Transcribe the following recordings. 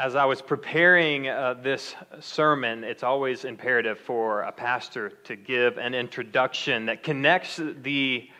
As I was preparing uh, this sermon, it's always imperative for a pastor to give an introduction that connects the,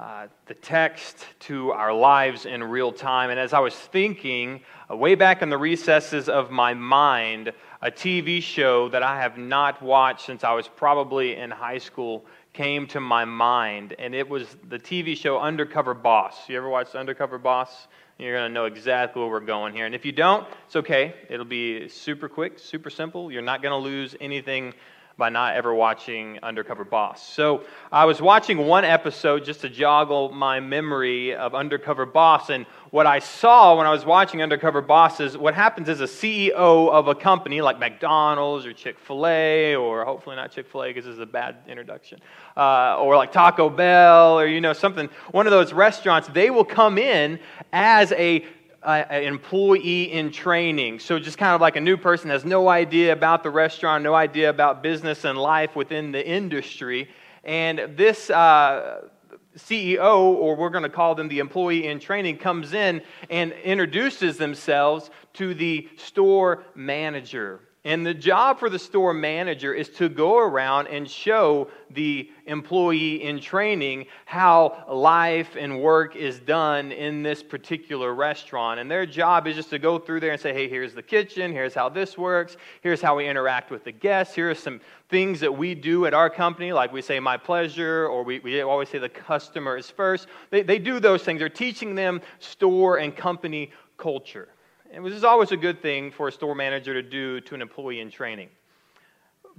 uh, the text to our lives in real time. And as I was thinking, uh, way back in the recesses of my mind, a TV show that I have not watched since I was probably in high school came to my mind, and it was the TV show Undercover Boss. You ever watched Undercover Boss? You're going to know exactly where we're going here. And if you don't, it's okay. It'll be super quick, super simple. You're not going to lose anything by not ever watching Undercover Boss. So I was watching one episode just to joggle my memory of Undercover Boss, and what I saw when I was watching Undercover Boss is what happens is a CEO of a company like McDonald's or Chick fil A, or hopefully not Chick fil A because this is a bad introduction, uh, or like Taco Bell, or you know, something, one of those restaurants, they will come in as a employee in training. So, just kind of like a new person has no idea about the restaurant, no idea about business and life within the industry. And this uh, CEO, or we're going to call them the employee in training, comes in and introduces themselves to the store manager. And the job for the store manager is to go around and show the employee in training how life and work is done in this particular restaurant. And their job is just to go through there and say, hey, here's the kitchen, here's how this works, here's how we interact with the guests, here are some things that we do at our company, like we say, my pleasure, or we, we always say the customer is first. They, they do those things. They're teaching them store and company culture. It was always a good thing for a store manager to do to an employee in training.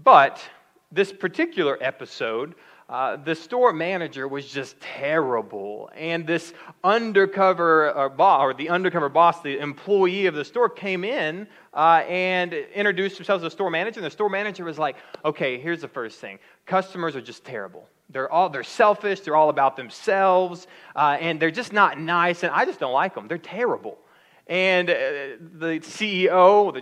But this particular episode, uh, the store manager was just terrible. And this undercover uh, boss, or the undercover boss, the employee of the store, came in uh, and introduced himself as the store manager. And the store manager was like, okay, here's the first thing customers are just terrible. They're all they're selfish. They're all about themselves, uh, and they're just not nice. And I just don't like them. They're terrible. And uh, the CEO, the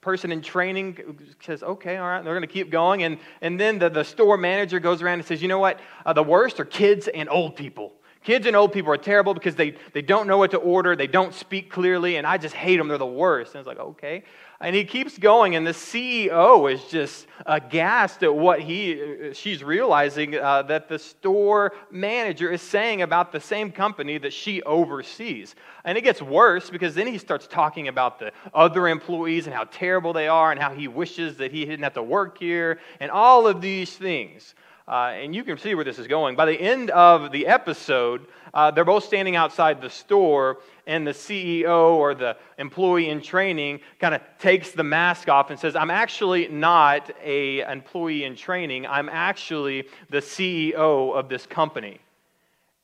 person in training says, okay, all right, they're going to keep going. And, and then the, the store manager goes around and says, you know what? Uh, the worst are kids and old people. Kids and old people are terrible because they, they don't know what to order, they don't speak clearly, and I just hate them. They're the worst. And it's like, okay. And he keeps going, and the CEO is just aghast at what he, she's realizing uh, that the store manager is saying about the same company that she oversees. And it gets worse because then he starts talking about the other employees and how terrible they are and how he wishes that he didn't have to work here and all of these things. Uh, and you can see where this is going. By the end of the episode, uh, they're both standing outside the store, and the CEO or the employee in training kind of takes the mask off and says, I'm actually not a employee in training. I'm actually the CEO of this company.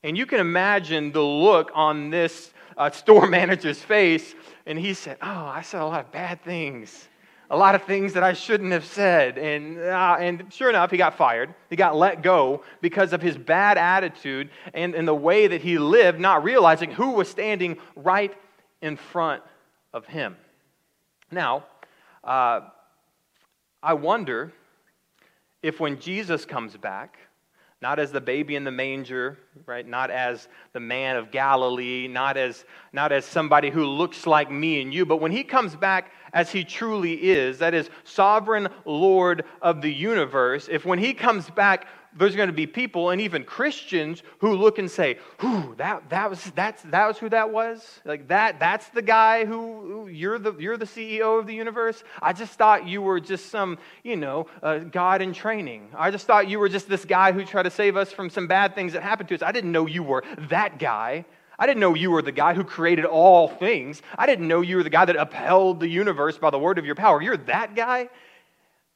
And you can imagine the look on this uh, store manager's face, and he said, Oh, I said a lot of bad things a lot of things that I shouldn't have said. And, uh, and sure enough, he got fired. He got let go because of his bad attitude and, and the way that he lived, not realizing who was standing right in front of him. Now, uh, I wonder if when Jesus comes back, not as the baby in the manger, right? Not as the man of Galilee, not as, not as somebody who looks like me and you, but when he comes back as he truly is, that is, sovereign Lord of the universe, if when he comes back, there's going to be people and even Christians who look and say, "Who that that was that's that was who that was? Like that that's the guy who, who you're the you're the CEO of the universe. I just thought you were just some you know uh, God in training. I just thought you were just this guy who tried to save us from some bad things that happened to us. I didn't know you were that guy." I didn't know you were the guy who created all things. I didn't know you were the guy that upheld the universe by the word of your power. You're that guy?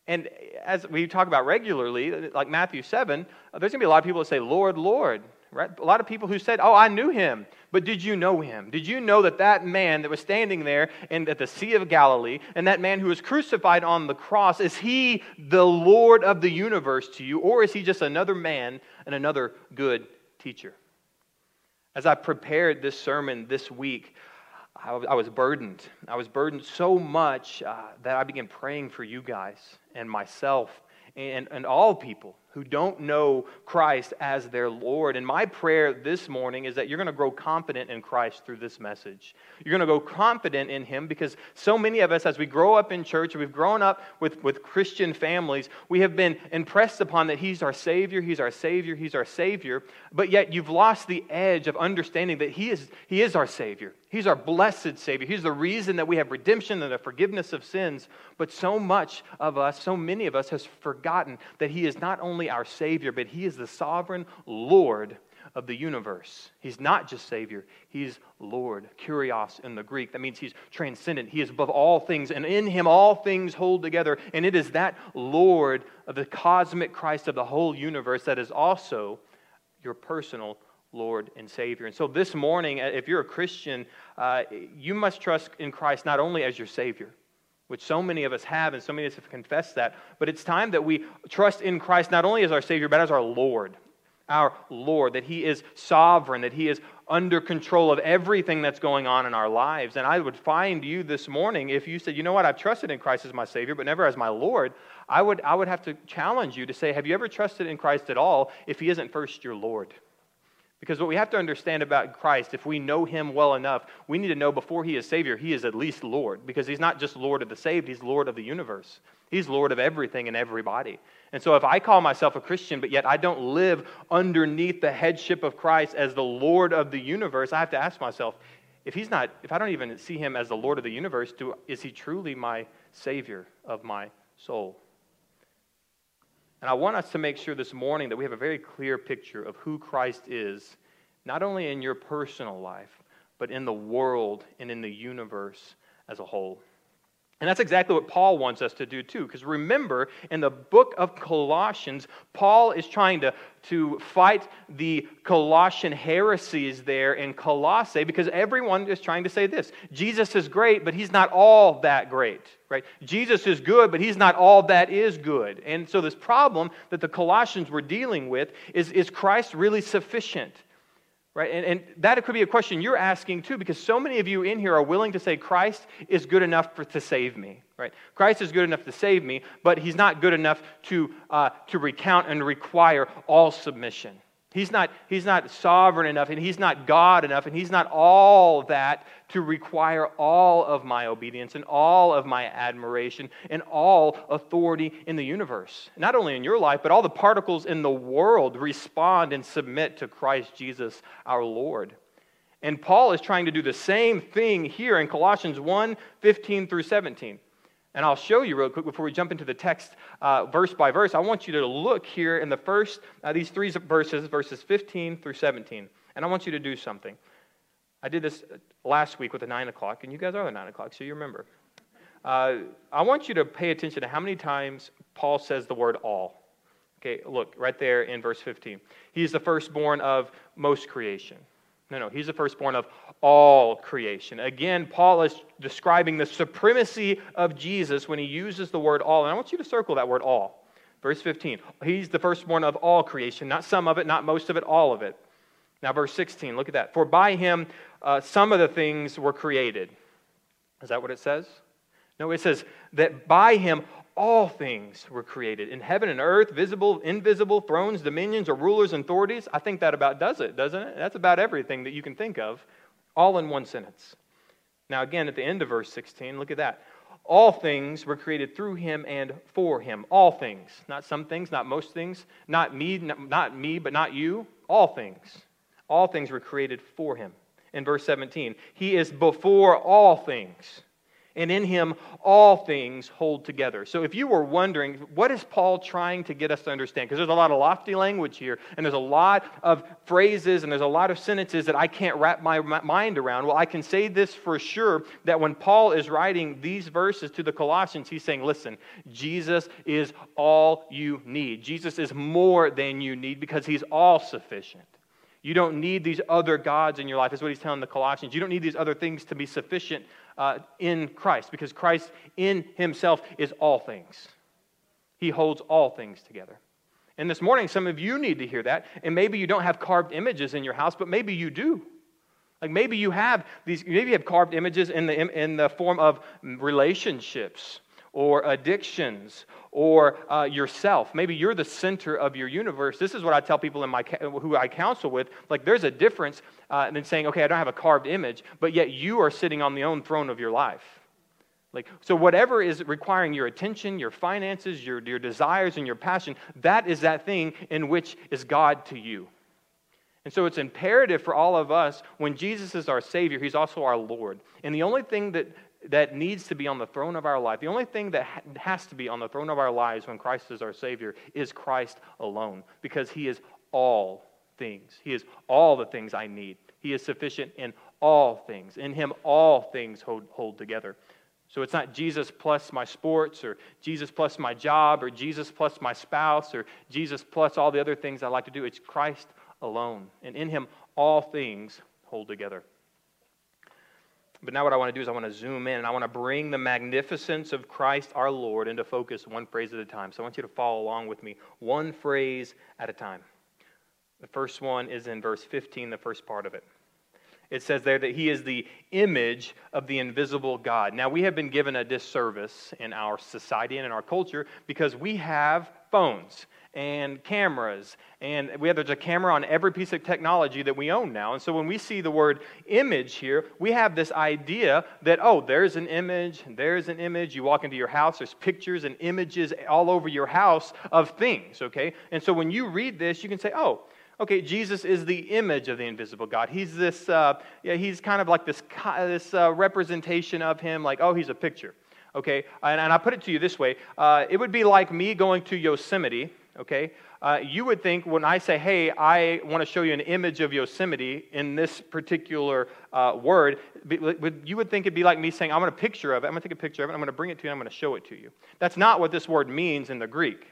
And as we talk about regularly, like Matthew 7, there's going to be a lot of people that say, Lord, Lord, right? A lot of people who said, Oh, I knew him. But did you know him? Did you know that that man that was standing there in, at the Sea of Galilee and that man who was crucified on the cross, is he the Lord of the universe to you, or is he just another man and another good teacher? As I prepared this sermon this week, I was burdened. I was burdened so much uh, that I began praying for you guys and myself and, and all people who don't know Christ as their Lord. And my prayer this morning is that you're going to grow confident in Christ through this message. You're going to grow confident in Him because so many of us, as we grow up in church, we've grown up with, with Christian families, we have been impressed upon that He's our Savior, He's our Savior, He's our Savior. But yet you've lost the edge of understanding that He is, he is our Savior. He's our blessed Savior. He's the reason that we have redemption and the forgiveness of sins. But so much of us, so many of us, has forgotten that He is not only our Savior, but He is the sovereign Lord of the universe. He's not just Savior, He's Lord. Kurios in the Greek. That means He's transcendent. He is above all things, and in Him all things hold together. And it is that Lord of the cosmic Christ of the whole universe that is also your personal Lord and Savior. And so this morning, if you're a Christian, uh, you must trust in Christ not only as your Savior, which so many of us have, and so many of us have confessed that, but it's time that we trust in Christ not only as our Savior, but as our Lord. Our Lord, that He is sovereign, that He is under control of everything that's going on in our lives. And I would find you this morning, if you said, you know what, I've trusted in Christ as my Savior, but never as my Lord, I would, I would have to challenge you to say, have you ever trusted in Christ at all if He isn't first your Lord? Because what we have to understand about Christ, if we know him well enough, we need to know before he is Savior, he is at least Lord. Because he's not just Lord of the saved, he's Lord of the universe. He's Lord of everything and everybody. And so if I call myself a Christian, but yet I don't live underneath the headship of Christ as the Lord of the universe, I have to ask myself, if he's not, if I don't even see him as the Lord of the universe, do, is he truly my Savior of my soul? And I want us to make sure this morning that we have a very clear picture of who Christ is, not only in your personal life, but in the world and in the universe as a whole. And that's exactly what Paul wants us to do too. Because remember, in the book of Colossians, Paul is trying to, to fight the Colossian heresies there in Colossae because everyone is trying to say this Jesus is great, but he's not all that great. Right? Jesus is good, but he's not all that is good. And so, this problem that the Colossians were dealing with is is Christ really sufficient? Right? And, and that could be a question you're asking too, because so many of you in here are willing to say Christ is good enough for, to save me. Right? Christ is good enough to save me, but he's not good enough to, uh, to recount and require all submission. He's not, he's not sovereign enough, and he's not God enough, and he's not all that to require all of my obedience and all of my admiration and all authority in the universe. Not only in your life, but all the particles in the world respond and submit to Christ Jesus our Lord. And Paul is trying to do the same thing here in Colossians 1 15 through 17. And I'll show you real quick before we jump into the text, uh, verse by verse. I want you to look here in the first, uh, these three verses, verses 15 through 17. And I want you to do something. I did this last week with the 9 o'clock, and you guys are the 9 o'clock, so you remember. Uh, I want you to pay attention to how many times Paul says the word all. Okay, look, right there in verse 15. He is the firstborn of most creation. No, no, he's the firstborn of all creation. Again, Paul is describing the supremacy of Jesus when he uses the word all. And I want you to circle that word all. Verse 15. He's the firstborn of all creation, not some of it, not most of it, all of it. Now, verse 16, look at that. For by him uh, some of the things were created. Is that what it says? No, it says that by him all things were created in heaven and earth, visible, invisible, thrones, dominions, or rulers and authorities. I think that about does it, doesn't it? That's about everything that you can think of, all in one sentence. Now, again, at the end of verse 16, look at that. All things were created through him and for him. All things. Not some things, not most things, not me, not, me, but not you. All things. All things were created for him. In verse 17, he is before all things and in him all things hold together. So if you were wondering, what is Paul trying to get us to understand? Because there's a lot of lofty language here, and there's a lot of phrases, and there's a lot of sentences that I can't wrap my mind around. Well, I can say this for sure that when Paul is writing these verses to the Colossians, he's saying, listen, Jesus is all you need. Jesus is more than you need because he's all sufficient. You don't need these other gods in your life, is what he's telling the Colossians. You don't need these other things to be sufficient uh, in Christ because Christ in himself is all things. He holds all things together. And this morning, some of you need to hear that. And maybe you don't have carved images in your house, but maybe you do. Like maybe you have these, maybe you have carved images in the, in the form of relationships or addictions or uh, yourself. Maybe you're the center of your universe. This is what I tell people in my who I counsel with. Like, there's a difference uh, than saying, okay, I don't have a carved image, but yet you are sitting on the own throne of your life. Like, so whatever is requiring your attention, your finances, your, your desires, and your passion, that is that thing in which is God to you. And so it's imperative for all of us when Jesus is our Savior, He's also our Lord. And the only thing that, that needs to be on the throne of our life, the only thing that has to be on the throne of our lives when Christ is our Savior is Christ alone, because He is all things. He is all the things I need. He is sufficient in all things. In Him, all things hold, hold together. So it's not Jesus plus my sports or Jesus plus my job or Jesus plus my spouse or Jesus plus all the other things I like to do. It's Christ alone. And in him, all things hold together. But now, what I want to do is I want to zoom in and I want to bring the magnificence of Christ our Lord into focus one phrase at a time. So I want you to follow along with me, one phrase at a time. The first one is in verse 15, the first part of it. It says there that he is the image of the invisible God. Now, we have been given a disservice in our society and in our culture because we have phones and cameras. And we have, there's a camera on every piece of technology that we own now. And so when we see the word image here, we have this idea that, oh, there's an image, there's an image. You walk into your house, there's pictures and images all over your house of things, okay? And so when you read this, you can say, oh, okay, Jesus is the image of the invisible God. He's this, uh, yeah, he's kind of like this, this uh, representation of him, like, oh, he's a picture. Okay, and, and I put it to you this way uh, it would be like me going to Yosemite, okay? Uh, you would think when I say, hey, I want to show you an image of Yosemite in this particular uh, word, you would think it'd be like me saying, I want a picture of it. I'm going to take a picture of it. I'm going to bring it to you. I'm going to show it to you. That's not what this word means in the Greek.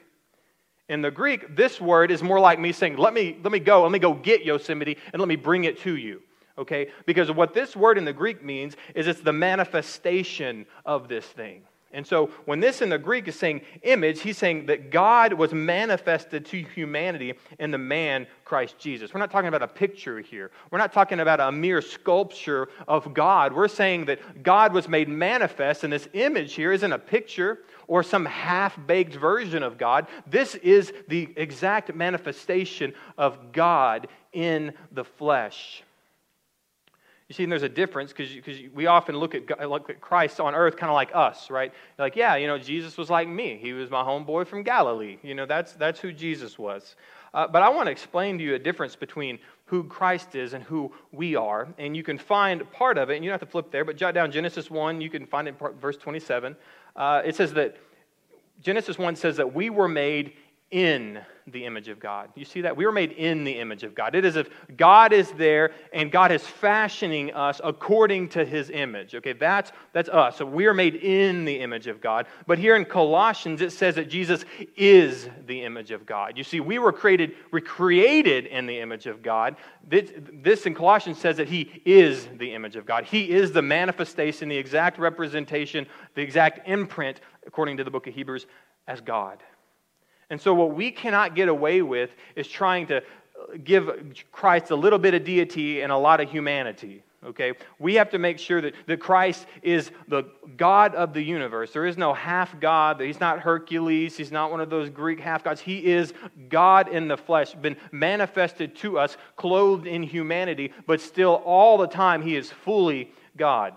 In the Greek, this word is more like me saying, let me, let me go, let me go get Yosemite, and let me bring it to you. Okay? Because what this word in the Greek means is it's the manifestation of this thing. And so when this in the Greek is saying image, he's saying that God was manifested to humanity in the man Christ Jesus. We're not talking about a picture here. We're not talking about a mere sculpture of God. We're saying that God was made manifest, and this image here isn't a picture or some half baked version of God. This is the exact manifestation of God in the flesh. You see, and there's a difference because we often look at, look at Christ on earth kind of like us, right? Like, yeah, you know, Jesus was like me. He was my homeboy from Galilee. You know, that's, that's who Jesus was. Uh, but I want to explain to you a difference between who Christ is and who we are. And you can find part of it, and you don't have to flip there, but jot down Genesis 1. You can find it in verse 27. Uh, it says that Genesis 1 says that we were made in the image of God. You see that? We were made in the image of God. It is if God is there and God is fashioning us according to his image. Okay, that's, that's us. So we are made in the image of God. But here in Colossians, it says that Jesus is the image of God. You see, we were created, recreated in the image of God. This, this in Colossians says that he is the image of God. He is the manifestation, the exact representation, the exact imprint, according to the book of Hebrews, as God. And so, what we cannot get away with is trying to give Christ a little bit of deity and a lot of humanity. Okay? We have to make sure that, that Christ is the God of the universe. There is no half God. He's not Hercules. He's not one of those Greek half gods. He is God in the flesh, been manifested to us, clothed in humanity, but still all the time he is fully God.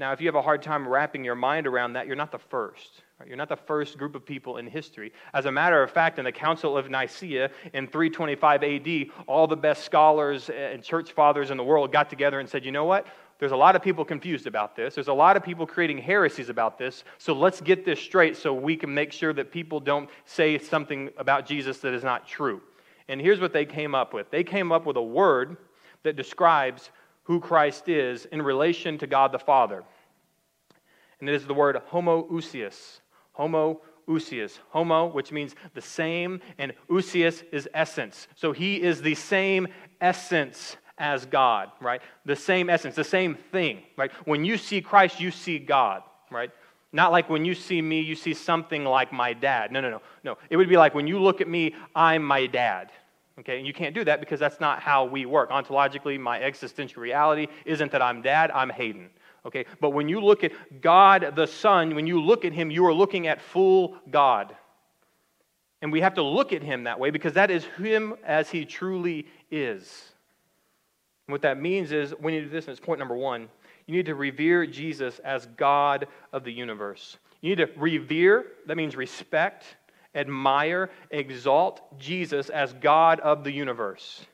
Now, if you have a hard time wrapping your mind around that, you're not the first. You're not the first group of people in history. As a matter of fact, in the Council of Nicaea in 325 AD, all the best scholars and church fathers in the world got together and said, you know what? There's a lot of people confused about this. There's a lot of people creating heresies about this. So let's get this straight so we can make sure that people don't say something about Jesus that is not true. And here's what they came up with they came up with a word that describes who Christ is in relation to God the Father. And it is the word homoousios. Homoousios. Homo, which means the same, and ousios is essence. So he is the same essence as God, right? The same essence, the same thing, right? When you see Christ, you see God, right? Not like when you see me, you see something like my dad. No, no, no. No. It would be like when you look at me, I'm my dad. Okay, and you can't do that because that's not how we work. Ontologically, my existential reality isn't that I'm dad, I'm Hayden. Okay? But when you look at God the Son, when you look at him, you are looking at full God. And we have to look at him that way because that is him as he truly is. And what that means is need to do this, and it's point number one. You need to revere Jesus as God of the universe. You need to revere, that means respect, admire, exalt Jesus as God of the universe.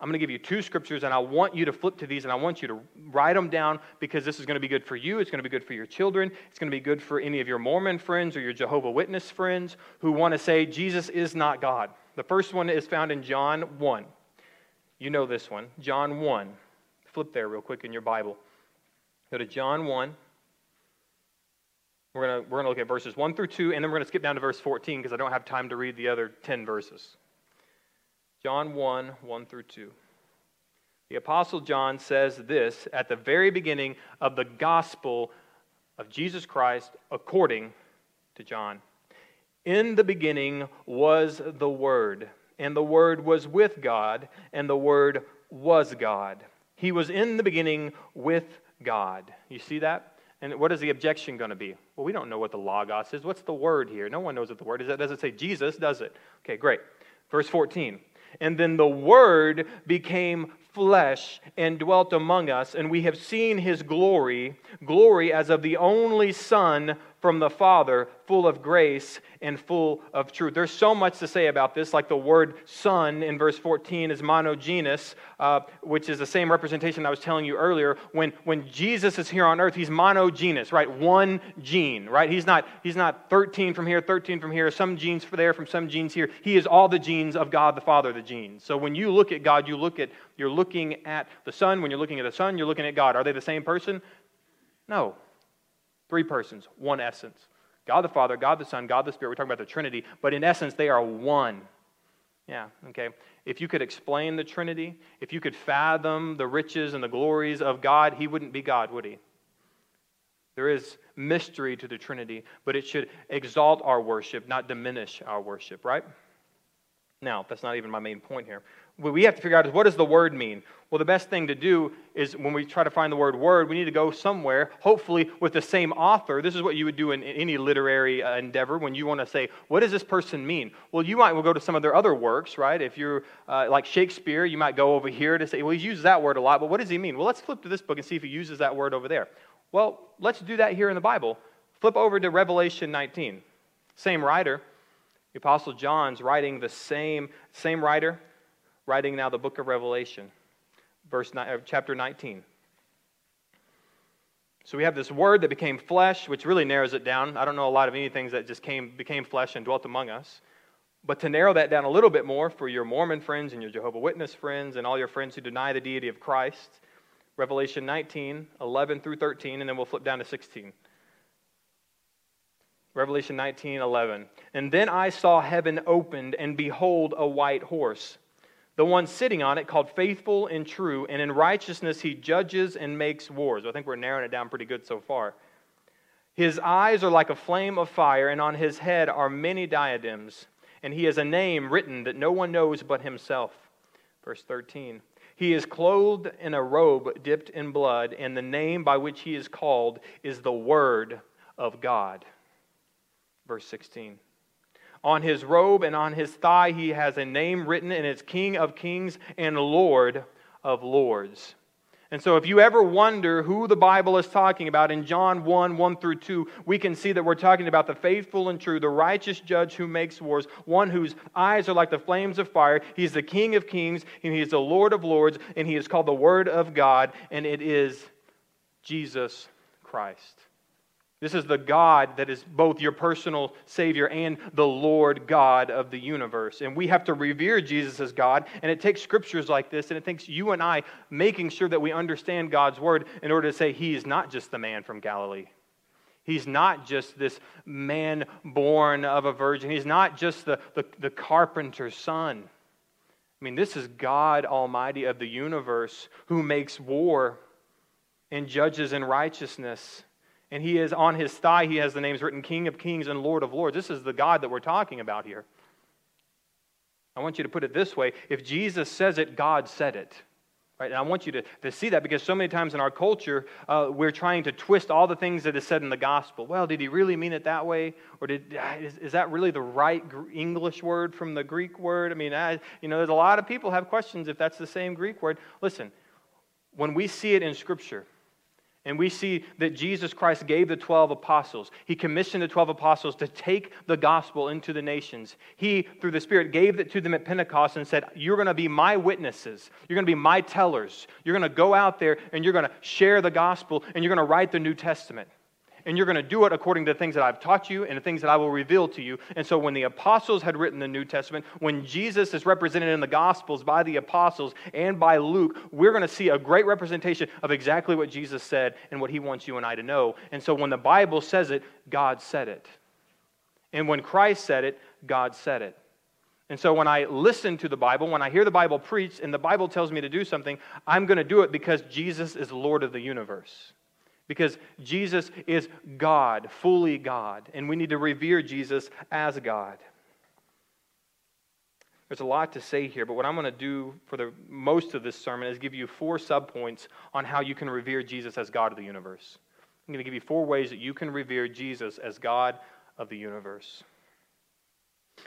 I'm going to give you two scriptures, and I want you to flip to these, and I want you to write them down because this is going to be good for you. It's going to be good for your children. It's going to be good for any of your Mormon friends or your Jehovah Witness friends who want to say Jesus is not God. The first one is found in John 1. You know this one. John 1. Flip there real quick in your Bible. Go to John 1. We're going to, we're going to look at verses 1 through 2, and then we're going to skip down to verse 14 because I don't have time to read the other 10 verses. John 1 1 through 2. The Apostle John says this at the very beginning of the gospel of Jesus Christ according to John. In the beginning was the Word, and the Word was with God, and the Word was God. He was in the beginning with God. You see that? And what is the objection going to be? Well, we don't know what the Logos is. What's the word here? No one knows what the word is. That doesn't say Jesus, does it? Okay, great. Verse 14. And then the Word became flesh and dwelt among us, and we have seen his glory, glory as of the only Son from the Father, full of grace and full of truth. There's so much to say about this, like the word son in verse 14 is monogenes, uh, which is the same representation I was telling you earlier. When, when Jesus is here on earth, he's monogenes, right? One gene, right? He's not, he's not 13 from here, 13 from here, some genes for there, from some genes here. He is all the genes of God the Father, the genes. So when you look at God, you look at, you're looking at the Son. When you're looking at the Son, you're looking at God. Are they the same person? No. Three persons, one essence. God the Father, God the Son, God the Spirit. We're talking about the Trinity, but in essence, they are one. Yeah, okay. If you could explain the Trinity, if you could fathom the riches and the glories of God, He wouldn't be God, would He? There is mystery to the Trinity, but it should exalt our worship, not diminish our worship, right? Now, that's not even my main point here what we have to figure out is what does the word mean? Well, the best thing to do is when we try to find the word word, we need to go somewhere, hopefully with the same author. This is what you would do in, in any literary uh, endeavor when you want to say, what does this person mean? Well, you might well go to some of their other works, right? If you're uh, like Shakespeare, you might go over here to say, well, he uses that word a lot, but what does he mean? Well, let's flip to this book and see if he uses that word over there. Well, let's do that here in the Bible. Flip over to Revelation 19. Same writer. The Apostle John's writing the same, same writer, writing now the book of Revelation, verse uh, chapter 19. So we have this word that became flesh, which really narrows it down. I don't know a lot of any things that just came, became flesh and dwelt among us. But to narrow that down a little bit more for your Mormon friends and your Jehovah Witness friends and all your friends who deny the deity of Christ, Revelation 19, 11 through 13, and then we'll flip down to 16. Revelation 19, 11. And then I saw heaven opened, and behold, a white horse the one sitting on it called faithful and true, and in righteousness he judges and makes wars. I think we're narrowing it down pretty good so far. His eyes are like a flame of fire, and on his head are many diadems, and he has a name written that no one knows but himself. Verse 13. He is clothed in a robe dipped in blood, and the name by which he is called is the Word of God. Verse 16. On his robe and on his thigh, he has a name written, and it's King of Kings and Lord of Lords. And so, if you ever wonder who the Bible is talking about in John 1 1 through 2, we can see that we're talking about the faithful and true, the righteous judge who makes wars, one whose eyes are like the flames of fire. He's the King of kings, and he is the Lord of lords, and he is called the Word of God, and it is Jesus Christ. This is the God that is both your personal Savior and the Lord God of the universe. And we have to revere Jesus as God. And it takes scriptures like this, and it takes you and I making sure that we understand God's word in order to say He is not just the man from Galilee. He's not just this man born of a virgin. He's not just the, the, the carpenter's son. I mean, this is God Almighty of the universe who makes war and judges in righteousness and he is on his thigh, he has the names written King of Kings and Lord of Lords. This is the God that we're talking about here. I want you to put it this way if Jesus says it, God said it. Right? And I want you to, to see that because so many times in our culture, uh, we're trying to twist all the things that is said in the gospel. Well, did he really mean it that way? Or did, uh, is, is that really the right English word from the Greek word? I mean, I, you know, there's a lot of people have questions if that's the same Greek word. Listen, when we see it in Scripture, and we see that Jesus Christ gave the 12 apostles. He commissioned the 12 apostles to take the gospel into the nations. He, through the Spirit, gave it to them at Pentecost and said, You're going to be my witnesses. You're going to be my tellers. You're going to go out there and you're going to share the gospel and you're going to write the New Testament and you're going to do it according to the things that I've taught you and the things that I will reveal to you. And so, when the apostles had written the New Testament, when Jesus is represented in the Gospels by the apostles and by Luke, we're going to see a great representation of exactly what Jesus said and what he wants you and I to know. And so, when the Bible says it, God said it. And when Christ said it, God said it. And so when I listen to the Bible, when I hear the Bible preached and the Bible tells me to do something, I'm going to do it because Jesus is Lord of the universe because Jesus is God, fully God, and we need to revere Jesus as God. There's a lot to say here, but what I'm going to do for the most of this sermon is give you four subpoints on how you can revere Jesus as God of the universe. I'm going to give you four ways that you can revere Jesus as God of the universe.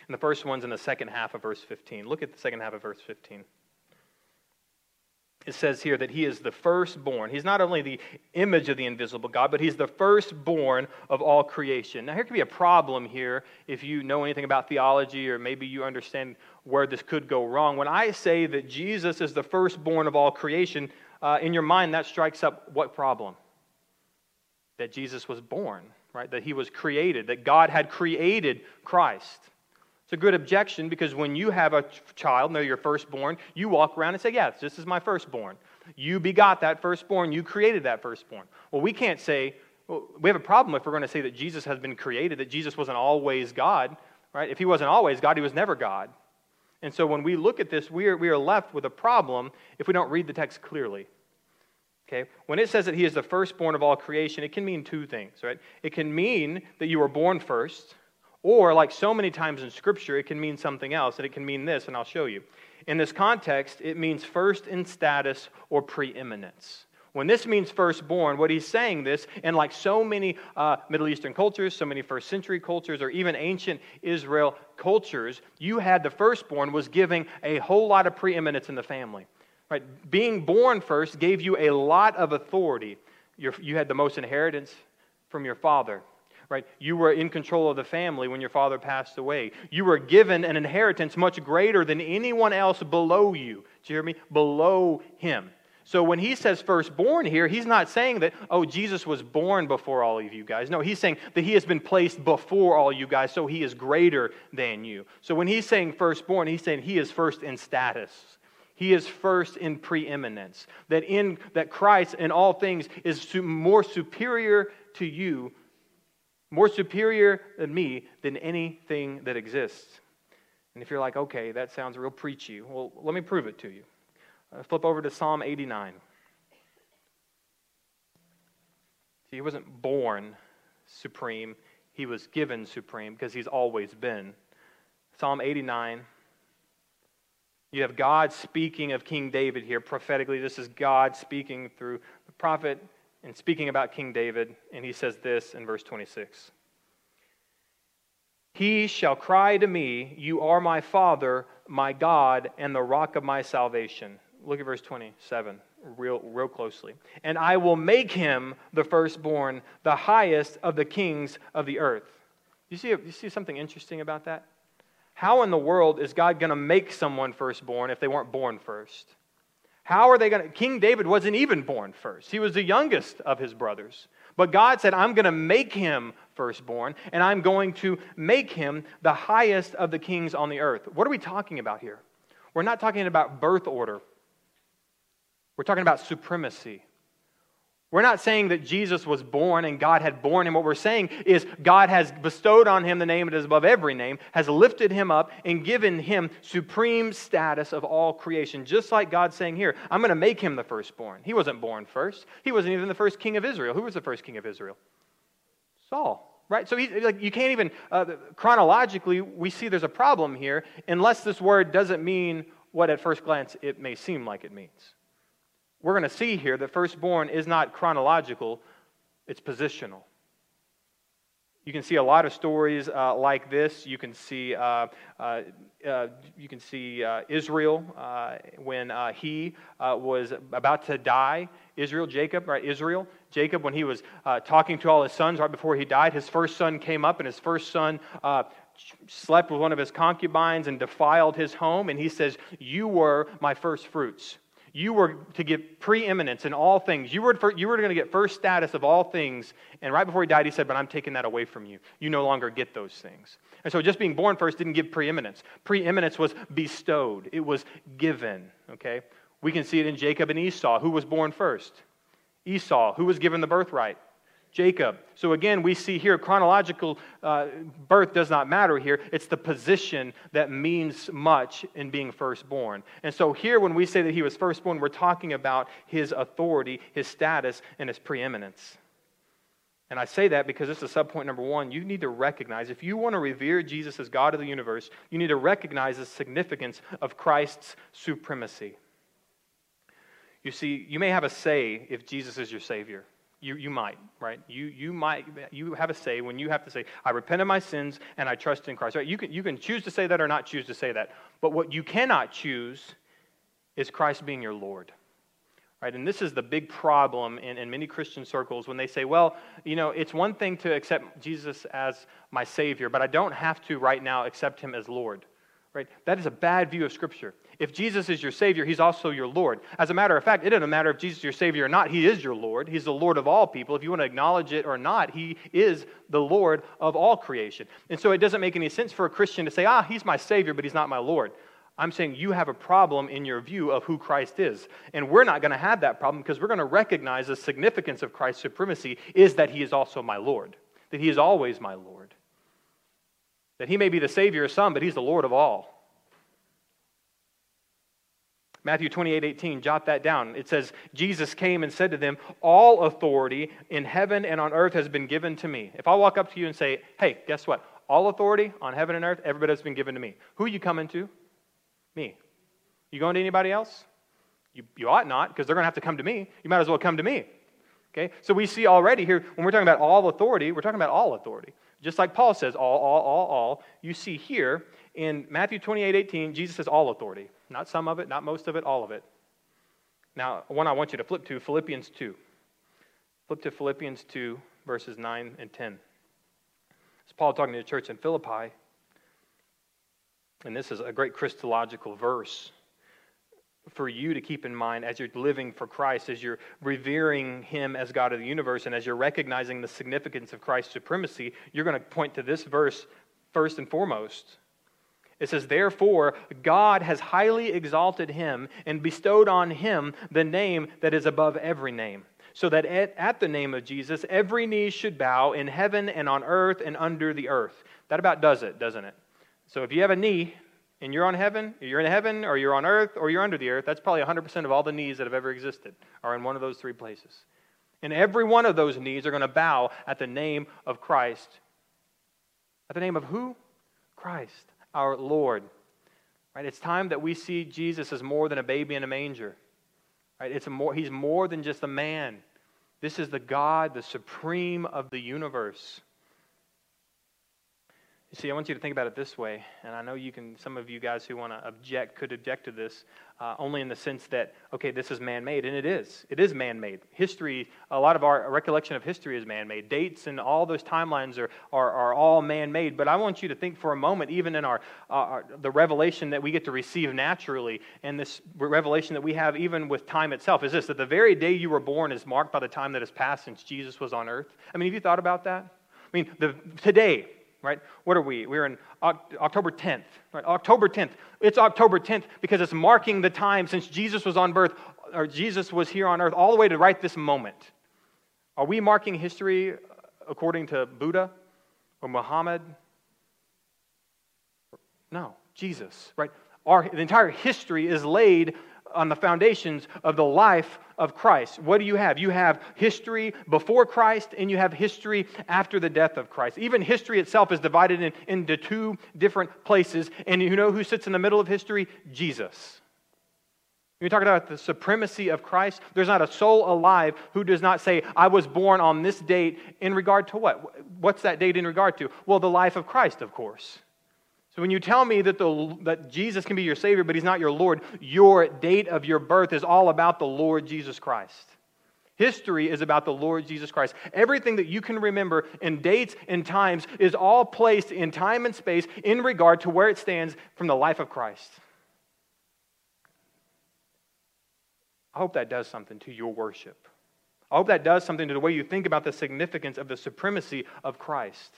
And the first one's in the second half of verse 15. Look at the second half of verse 15 it says here that he is the firstborn. He's not only the image of the invisible God, but he's the firstborn of all creation. Now, here could be a problem here if you know anything about theology or maybe you understand where this could go wrong. When I say that Jesus is the firstborn of all creation, uh, in your mind, that strikes up what problem? That Jesus was born, right? That he was created, that God had created Christ. It's a good objection because when you have a child, and they're your firstborn, you walk around and say, Yes, this is my firstborn. You begot that firstborn, you created that firstborn. Well, we can't say, well, we have a problem if we're going to say that Jesus has been created, that Jesus wasn't always God, right? If he wasn't always God, he was never God. And so when we look at this, we are, we are left with a problem if we don't read the text clearly. Okay? When it says that he is the firstborn of all creation, it can mean two things, right? It can mean that you were born first, or, like so many times in Scripture, it can mean something else, and it can mean this, and I'll show you. In this context, it means first in status or preeminence. When this means firstborn, what he's saying this, and like so many uh, Middle Eastern cultures, so many first century cultures, or even ancient Israel cultures, you had the firstborn was giving a whole lot of preeminence in the family. Right? Being born first gave you a lot of authority. You're, you had the most inheritance from your father right? You were in control of the family when your father passed away. You were given an inheritance much greater than anyone else below you. Do you hear me? Below him. So when he says firstborn here, he's not saying that, oh, Jesus was born before all of you guys. No, he's saying that he has been placed before all you guys, so he is greater than you. So when he's saying firstborn, he's saying he is first in status. He is first in preeminence. That in that Christ in all things is more superior to you more superior than me than anything that exists. And if you're like, okay, that sounds real preachy, well, let me prove it to you. Uh, flip over to Psalm 89. See, he wasn't born supreme, he was given supreme because he's always been. Psalm 89. You have God speaking of King David here prophetically. This is God speaking through the prophet and speaking about King David, and he says this in verse 26 He shall cry to me, You are my Father, my God, and the rock of my salvation. Look at verse 27 real, real closely. And I will make him the firstborn, the highest of the kings of the earth. You see, you see something interesting about that? How in the world is God going to make someone firstborn if they weren't born first? How are they going to? King David wasn't even born first, he was the youngest of his brothers. But God said, I'm going to make him firstborn, and I'm going to make him the highest of the kings on the earth. What are we talking about here? We're not talking about birth order, we're talking about supremacy. We're not saying that Jesus was born and God had born him. What we're saying is God has bestowed on him the name that is above every name, has lifted him up, and given him supreme status of all creation. Just like God's saying here, I'm going to make him the firstborn. He wasn't born first. He wasn't even the first king of Israel. Who was the first king of Israel? Saul. Right? So like, you can't even, uh, chronologically, we see there's a problem here unless this word doesn't mean what at first glance it may seem like it means. We're going to see here that firstborn is not chronological, it's positional. You can see a lot of stories uh, like this. You can see, uh, uh, uh you can see uh, Israel uh, when he was about to die. Israel, Jacob, right? Israel, Jacob, when he was talking to all his sons right before he died, his first son came up, and his first son slept with one of his concubines and defiled his home. And he says, You were my first fruits. You were to get preeminence in all things. You were, you were going to get first status of all things. And right before he died, he said, But I'm taking that away from you. You no longer get those things. And so just being born first didn't give preeminence. Preeminence was bestowed, it was given. Okay? We can see it in Jacob and Esau. Who was born first? Esau. Who was given the birthright? Jacob. So again, we see here chronological uh, birth does not matter here. It's the position that means much in being firstborn. And so here, when we say that he was firstborn, we're talking about his authority, his status, and his preeminence. And I say that because this is subpoint number one. You need to recognize, if you want to revere Jesus as God of the universe, you need to recognize the significance of Christ's supremacy. You see, you may have a say if Jesus is your Savior. You, you might, right? You, you might, you have a say when you have to say, I repent of my sins and I trust in Christ. Right? You, can, you can choose to say that or not choose to say that. But what you cannot choose is Christ being your Lord. Right? And this is the big problem in, in many Christian circles when they say, well, you know, it's one thing to accept Jesus as my Savior, but I don't have to right now accept Him as Lord. Right? That is a bad view of Scripture. If Jesus is your Savior, He's also your Lord. As a matter of fact, it doesn't matter if Jesus is your Savior or not, He is your Lord. He's the Lord of all people. If you want to acknowledge it or not, He is the Lord of all creation. And so it doesn't make any sense for a Christian to say, ah, He's my Savior, but He's not my Lord. I'm saying you have a problem in your view of who Christ is. And we're not going to have that problem because we're going to recognize the significance of Christ's supremacy is that He is also my Lord, that He is always my Lord. That He may be the Savior of some, but He's the Lord of all. Matthew 28 18, jot that down. It says, Jesus came and said to them, All authority in heaven and on earth has been given to me. If I walk up to you and say, Hey, guess what? All authority on heaven and earth, everybody has been given to me. Who are you coming to? Me. You going to anybody else? You, you ought not, because they're going to have to come to me. You might as well come to me. Okay? So we see already here, when we're talking about all authority, we're talking about all authority. Just like Paul says, all, all, all, all. You see here in Matthew 28 18, Jesus says all authority. Not some of it, not most of it, all of it. Now, one I want you to flip to Philippians 2. Flip to Philippians 2, verses 9 and 10. It's Paul talking to the church in Philippi. And this is a great Christological verse for you to keep in mind as you're living for Christ, as you're revering Him as God of the universe, and as you're recognizing the significance of Christ's supremacy. You're going to point to this verse first and foremost. It says, Therefore, God has highly exalted him and bestowed on him the name that is above every name, so that at, at, the name of Jesus, every knee should bow in heaven and on earth and under the earth. That about does it, doesn't it? So if you have a knee and you're on heaven, you're in heaven, or you're on earth, or you're under the earth, that's probably 100% of all the knees that have ever existed are in one of those three places. And every one of those knees are going to bow at the name of Christ. At the name of who? Christ our Lord. Right? It's time that we see Jesus as more than a baby in a manger. Right? It's a more, he's more than just a man. This is the God, the supreme of the universe. See, I want you to think about it this way, and I know you can. Some of you guys who want to object could object to this, uh, only in the sense that okay, this is man-made, and it is. It is man-made. History, a lot of our recollection of history is man-made. Dates and all those timelines are are, are all man-made. But I want you to think for a moment, even in our, our the revelation that we get to receive naturally, and this revelation that we have even with time itself, is this: that the very day you were born is marked by the time that has passed since Jesus was on earth. I mean, have you thought about that? I mean, the, today right? What are we? We're in October 10th, right? October 10th. It's October 10th because it's marking the time since Jesus was on birth, or Jesus was here on earth, all the way to right this moment. Are we marking history uh, according to Buddha or Muhammad? No, Jesus, right? Our, the entire history is laid on the foundations of the life of Christ. What do you have? You have history before Christ and you have history after the death of Christ. Even history itself is divided in, into two different places. And you know who sits in the middle of history? Jesus. You're talking about the supremacy of Christ. There's not a soul alive who does not say, I was born on this date in regard to what? What's that date in regard to? Well, the life of Christ, of course. So when you tell me that, the, that Jesus can be your Savior, but He's not your Lord, your date of your birth is all about the Lord Jesus Christ. History is about the Lord Jesus Christ. Everything that you can remember in dates and times is all placed in time and space in regard to where it stands from the life of Christ. I hope that does something to your worship. I hope that does something to the way you think about the significance of the supremacy of Christ.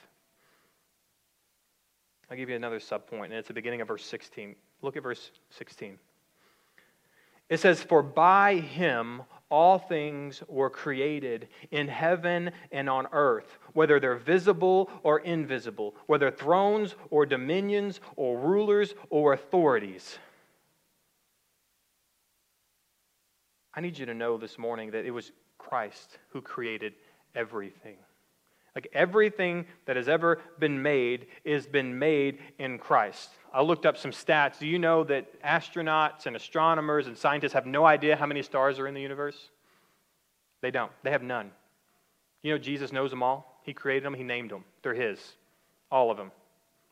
I'll give you another subpoint, and it's the beginning of verse 16. Look at verse 16. It says, For by him all things were created in heaven and on earth, whether they're visible or invisible, whether thrones or dominions or rulers or authorities. I need you to know this morning that it was Christ who created everything. Like everything that has ever been made is been made in Christ. I looked up some stats. Do you know that astronauts and astronomers and scientists have no idea how many stars are in the universe? They don't. They have none. You know, Jesus knows them all. He created them, He named them. They're His. All of them.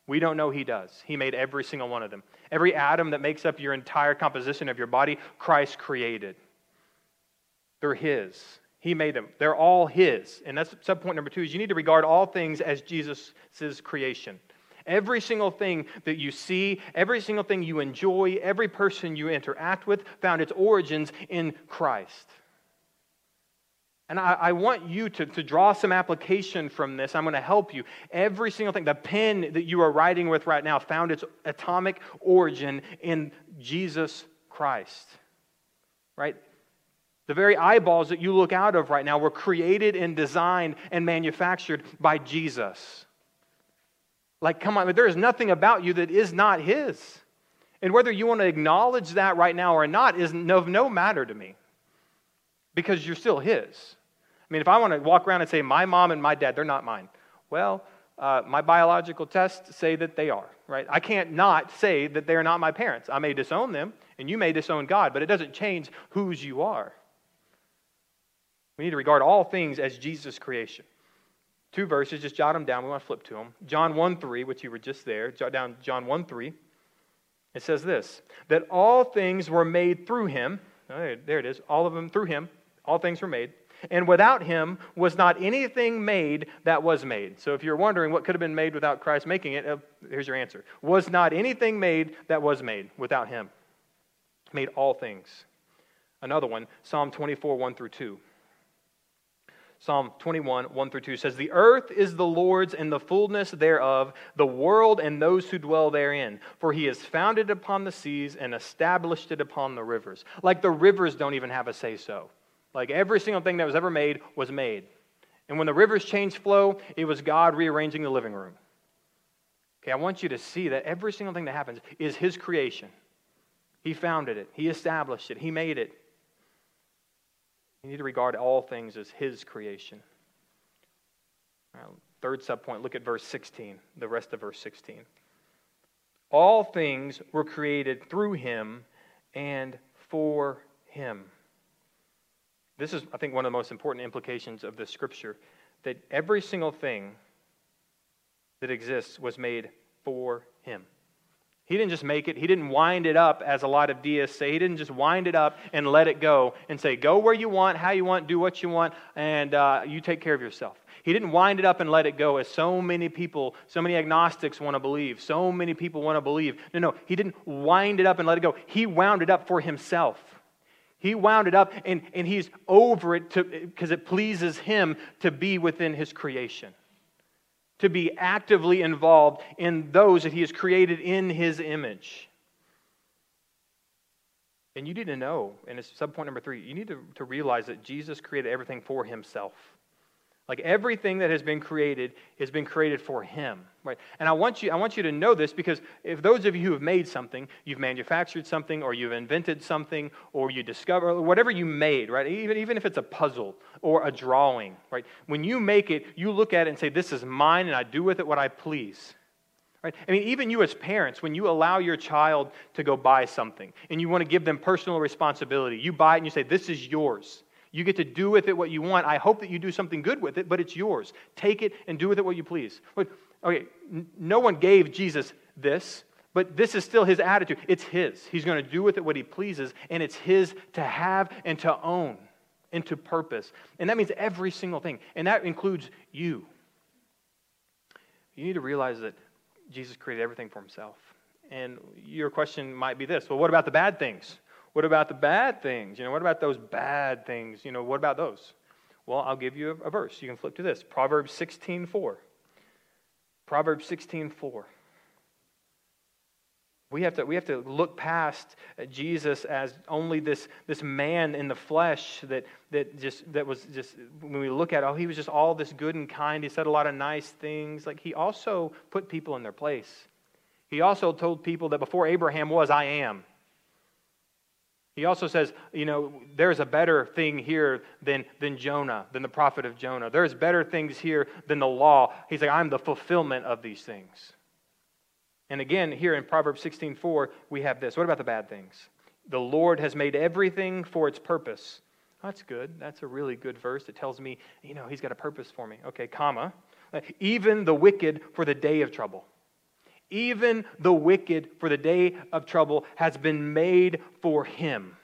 We don't know He does. He made every single one of them. Every atom that makes up your entire composition of your body, Christ created. They're His. He made them. They're all His. And that's subpoint number two is you need to regard all things as Jesus' creation. Every single thing that you see, every single thing you enjoy, every person you interact with found its origins in Christ. And I, I, want you to, to draw some application from this. I'm going to help you. Every single thing, the pen that you are writing with right now found its atomic origin in Jesus Christ. Right? The very eyeballs that you look out of right now were created and designed and manufactured by Jesus. Like, come on, there is nothing about you that is not His. And whether you want to acknowledge that right now or not is of no matter to me because you're still His. I mean, if I want to walk around and say, my mom and my dad, they're not mine, well, uh, my biological tests say that they are, right? I can't not say that they're not my parents. I may disown them, and you may disown God, but it doesn't change whose you are. We need to regard all things as Jesus' creation. Two verses, just jot them down. We want to flip to them. John 1 3, which you were just there. Jot down John 1 3. It says this that all things were made through him. Oh, there it is. All of them through him. All things were made. And without him was not anything made that was made. So if you're wondering what could have been made without Christ making it, uh, here's your answer. Was not anything made that was made without him. Made all things. Another one, Psalm 24, 1 through 2. Psalm 21, 1 through 2 says, The earth is the Lord's and the fullness thereof, the world and those who dwell therein. For he has founded it upon the seas and established it upon the rivers. Like the rivers don't even have a say so. Like every single thing that was ever made was made. And when the rivers changed flow, it was God rearranging the living room. Okay, I want you to see that every single thing that happens is his creation. He founded it, he established it, he made it. You need to regard all things as His creation. Right, third subpoint, look at verse 16, the rest of verse 16. All things were created through Him and for Him. This is, I think, one of the most important implications of the scripture that every single thing that exists was made for Him. He didn't just make it, he didn't wind it up as a lot of deists say. He didn't just wind it up and let it go and say, go where you want, how you want, do what you want, and uh, you take care of yourself. He didn't wind it up and let it go as so many people, so many agnostics want to believe, so many people want to believe. No, no, he didn't wind it up and let it go. He wound it up for himself. He wound it up and, and he's over it because it pleases him to be within his creation to be actively involved in those that he has created in his image. And you need to know, and it's subpoint number three, you need to, to realize that Jesus created everything for himself. Like everything that has been created has been created for him, right? And I want you I want you to know this because if those of you who have made something, you've manufactured something or you've invented something or you discover whatever you made, right? Even even if it's a puzzle or a drawing, right? When you make it, you look at it and say this is mine and I do with it what I please. Right? I mean, even you as parents, when you allow your child to go buy something and you want to give them personal responsibility, you buy it and you say, This is yours. You get to do with it what you want. I hope that you do something good with it, but it's yours. Take it and do with it what you please. Okay, no one gave Jesus this, but this is still his attitude. It's his. He's going to do with it what he pleases, and it's his to have and to own and to purpose. And that means every single thing, and that includes you. You need to realize that Jesus created everything for himself. And your question might be this well, what about the bad things? What about the bad things? You know, what about those bad things? You know, what about those? Well, I'll give you a, a verse. You can flip to this Proverbs 16 4. Proverbs 16 4. We have to, we have to look past Jesus as only this, this man in the flesh that, that just that was just when we look at oh he was just all this good and kind he said a lot of nice things like he also put people in their place he also told people that before abraham was i am he also says you know there's a better thing here than, than jonah than the prophet of jonah there's better things here than the law he's like i'm the fulfillment of these things and again, here in Proverbs 16:4, we have this. What about the bad things? The Lord has made everything for its purpose. That's good. That's a really good verse. It tells me, you know, he's got a purpose for me. Okay, comma. Even the wicked for the day of trouble. Even the wicked for the day of trouble has been made for him.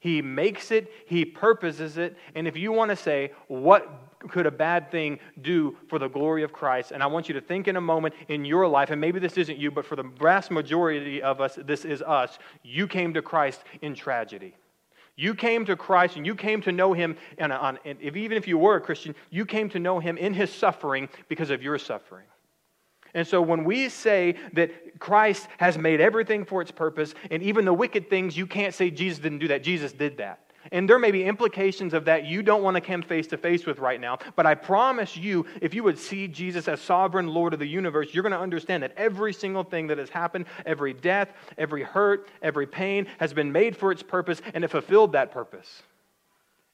He makes it, he purposes it, and if you want to say, what could a bad thing do for the glory of Christ? And I want you to think in a moment in your life, and maybe this isn't you, but for the vast majority of us, this is us. You came to Christ in tragedy. You came to Christ and you came to know Him, and, on, and if, even if you were a Christian, you came to know Him in His suffering because of your suffering. And so when we say that Christ has made everything for its purpose, and even the wicked things, you can't say Jesus didn't do that. Jesus did that. And there may be implications of that you don't want to come face to face with right now. But I promise you, if you would see Jesus as sovereign Lord of the universe, you're going to understand that every single thing that has happened, every death, every hurt, every pain, has been made for its purpose and it fulfilled that purpose.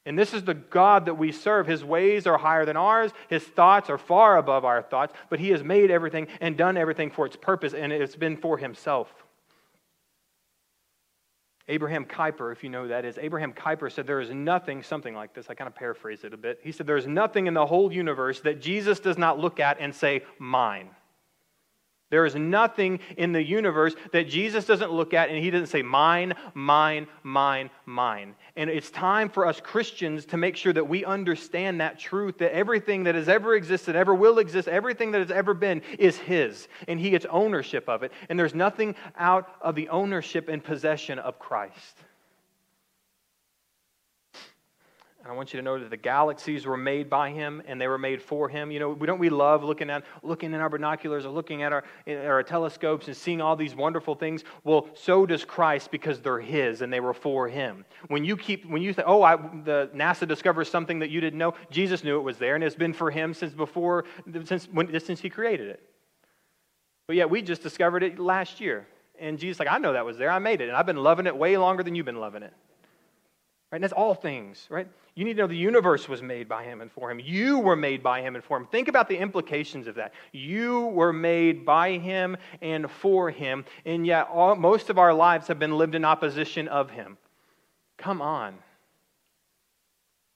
And this is the God that we serve. His ways are higher than ours. His thoughts are far above our thoughts. But He has made everything and done everything for its purpose, and it's been for Himself. Abraham Kuyper, if you know who that is, Abraham Kuyper said there is nothing, something like this, I kind of paraphrase it a bit. He said there is nothing in the whole universe that Jesus does not look at and say, mine. There is nothing in the universe that Jesus doesn't look at and he doesn't say, mine, mine, mine, mine. And it's time for us Christians to make sure that we understand that truth that everything that has ever existed, ever will exist, everything that has ever been is his. And he gets ownership of it. And there's nothing out of the ownership and possession of Christ. And I want you to know that the galaxies were made by him and they were made for him. You know, we don't we love looking at looking in our binoculars or looking at our, our telescopes and seeing all these wonderful things. Well, so does Christ because they're his and they were for him. When you keep when you say, "Oh, I, the NASA discovers something that you didn't know," Jesus knew it was there and it's been for him since before since when, since he created it. But yet we just discovered it last year. And Jesus like, "I know that was there. I made it and I've been loving it way longer than you've been loving it." Right? And that's all things, right? You need to know the universe was made by him and for him. You were made by him and for him. Think about the implications of that. You were made by him and for him, and yet all, most of our lives have been lived in opposition of him. Come on.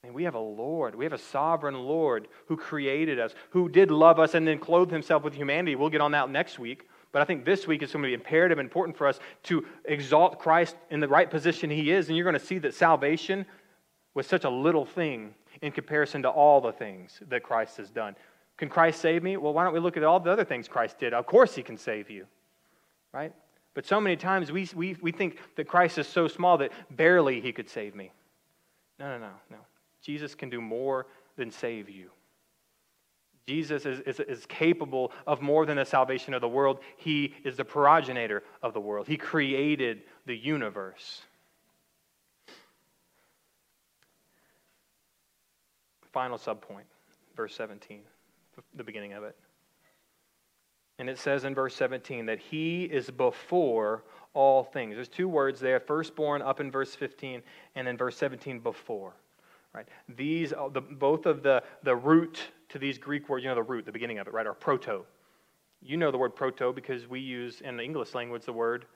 And we have a Lord. We have a sovereign Lord who created us, who did love us and then clothed himself with humanity. We'll get on that next week. But I think this week is going to be imperative and important for us to exalt Christ in the right position he is. And you're going to see that salvation was such a little thing in comparison to all the things that Christ has done. Can Christ save me? Well, why don't we look at all the other things Christ did? Of course, he can save you, right? But so many times we, we, we think that Christ is so small that barely he could save me. No, no, no, no. Jesus can do more than save you. Jesus is, is, is, capable of more than the salvation of the world. He is the progenitor of the world. He created the universe. Final subpoint, verse 17, the beginning of it. And it says in verse 17 that he is before all things. There's two words there firstborn up in verse 15, and in verse 17, before. Right? These, the, both of the, the root to these Greek words, you know, the root, the beginning of it, right, are proto. You know the word proto because we use in the English language the word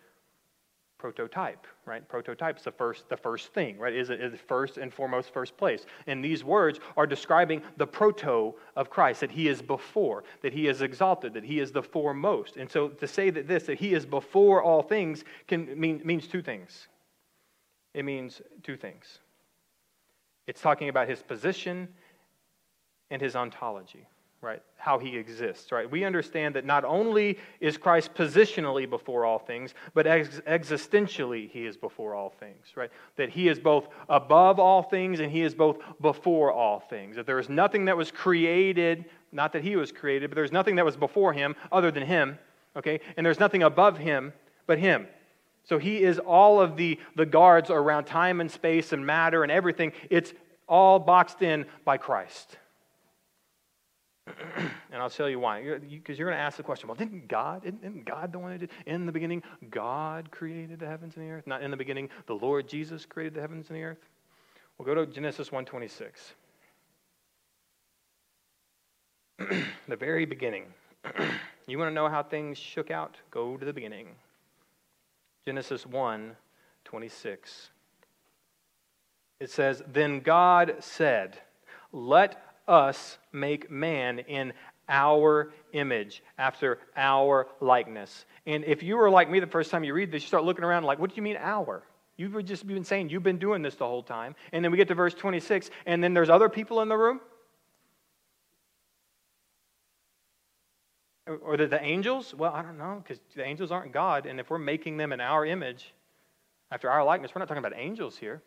prototype, right? Prototype is the first, the first thing, right? Is it is first and foremost, first place. And these words are describing the proto of Christ, that he is before, that he is exalted, that he is the foremost. And so to say that this, that he is before all things, can mean means two things. It means two things. It's talking about his position and his ontology right? How he exists, right? We understand that not only is Christ positionally before all things, but ex- existentially he is before all things, right? That he is both above all things and he is both before all things. That there is nothing that was created, not that he was created, but there's nothing that was before him other than him, okay? And there's nothing above him but him. So he is all of the, the guards around time and space and matter and everything. It's all boxed in by Christ. and I'll tell you why. Because you're going to ask the question, well, didn't God, isn't God the one who did? In the beginning, God created the heavens and the earth. Not in the beginning, the Lord Jesus created the heavens and the earth. We'll go to Genesis 1.26. the very beginning. you want to know how things shook out? Go to the beginning. Genesis 1 26. It says, Then God said, Let us make man in our image, after our likeness. And if you were like me the first time you read this, you start looking around like, what do you mean our? You've just been saying you've been doing this the whole time. And then we get to verse 26, and then there's other people in the room? Or the, the angels? Well, I don't know, because the angels aren't God. And if we're making them in our image, after our likeness, we're not talking about angels here.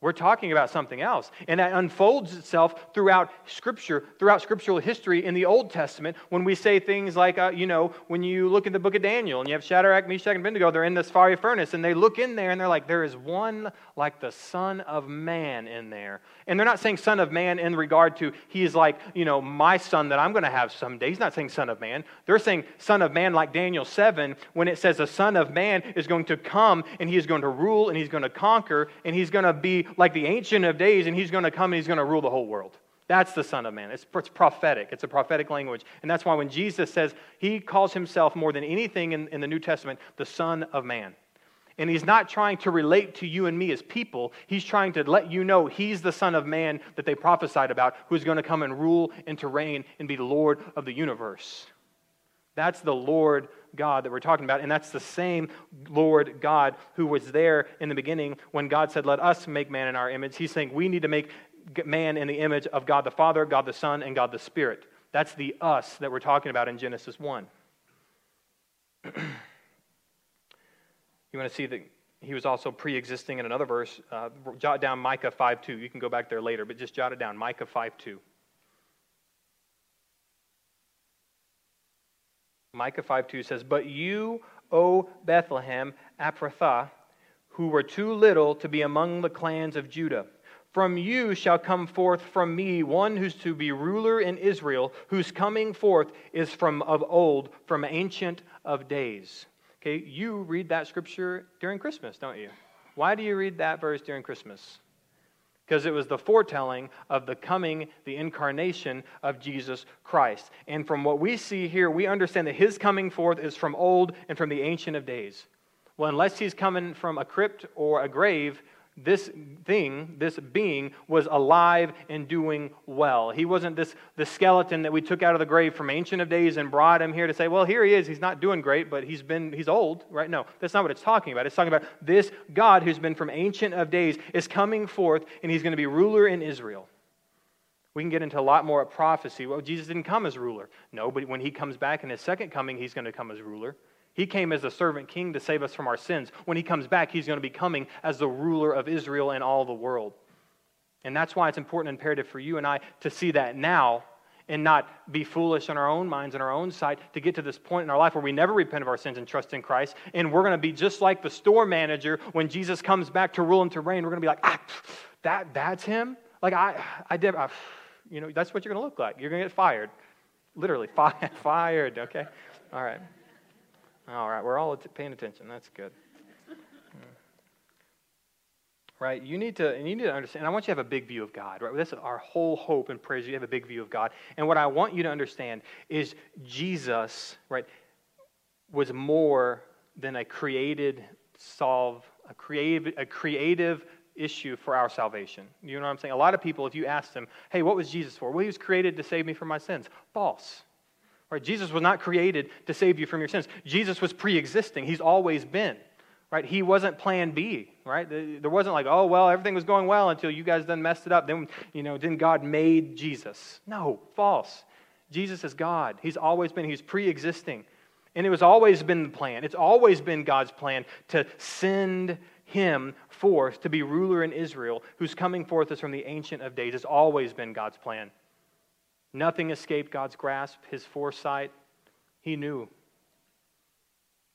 We're talking about something else. And that unfolds itself throughout Scripture, throughout scriptural history in the Old Testament when we say things like, uh, you know, when you look at the book of Daniel and you have Shadrach, Meshach, and Abednego, they're in this fiery furnace and they look in there and they're like, there is one like the Son of Man in there. And they're not saying Son of Man in regard to he is like, you know, my son that I'm going to have someday. He's not saying Son of Man. They're saying Son of Man like Daniel 7 when it says the Son of Man is going to come and he is going to rule and he's going to conquer and he's going to be like the Ancient of Days, and he's going to come and he's going to rule the whole world. That's the Son of Man. It's, it's, prophetic. It's a prophetic language. And that's why when Jesus says he calls himself more than anything in, in the New Testament the Son of Man. And he's not trying to relate to you and me as people. He's trying to let you know he's the Son of Man that they prophesied about, who's going to come and rule and to reign and be the Lord of the universe. That's the Lord God that we're talking about. And that's the same Lord God who was there in the beginning when God said, Let us make man in our image. He's saying we need to make man in the image of God the Father, God the Son, and God the Spirit. That's the us that we're talking about in Genesis 1. you want to see that he was also pre existing in another verse? Uh, jot down Micah 5 2. You can go back there later, but just jot it down Micah 5 2. Micah 5 2 says, But you, O Bethlehem, Ephrathah, who were too little to be among the clans of Judah, from you shall come forth from me one who's to be ruler in Israel, whose coming forth is from of old, from ancient of days. Okay, you read that scripture during Christmas, don't you? Why do you read that verse during Christmas? Because it was the foretelling of the coming, the incarnation of Jesus Christ. And from what we see here, we understand that his coming forth is from old and from the ancient of days. Well, unless he's coming from a crypt or a grave, this thing, this being, was alive and doing well. He wasn't this the skeleton that we took out of the grave from ancient of days and brought him here to say, well, here he is. He's not doing great, but he's been he's old, right? No, that's not what it's talking about. It's talking about this God who's been from ancient of days is coming forth, and he's going to be ruler in Israel. We can get into a lot more of prophecy. Well, Jesus didn't come as ruler. No, but when he comes back in his second coming, he's going to come as ruler. He came as a servant king to save us from our sins. When he comes back, he's going to be coming as the ruler of Israel and all the world. And that's why it's important and imperative for you and I to see that now and not be foolish in our own minds and our own sight to get to this point in our life where we never repent of our sins and trust in Christ. And we're going to be just like the store manager when Jesus comes back to rule and to reign. We're going to be like, ah, that, that's him? Like, I, I did, I, you know, that's what you're going to look like. You're going to get fired. Literally, fired, okay? All right. All right, we're all paying attention. That's good. Hmm. right? You need to, and you need to understand. I want you to have a big view of God, right? This is our whole hope and praise. You have a big view of God, and what I want you to understand is Jesus, right, was more than a created solve, a creative, a creative issue for our salvation. You know what I'm saying? A lot of people, if you ask them, "Hey, what was Jesus for?" Well, he was created to save me from my sins. False. Right? Jesus was not created to save you from your sins. Jesus was pre-existing. He's always been right? He wasn't plan B, right? There wasn't like, oh, well, everything was going well until you guys then messed it up. Then, you know, then God made Jesus. No, false. Jesus is God. He's always been, he's pre existing. And it was always been the plan. It's always been God's plan to send him forth to be ruler in Israel, who's coming forth as from the Ancient of Days. It's always been God's plan. Nothing escaped God's grasp, his foresight. He knew.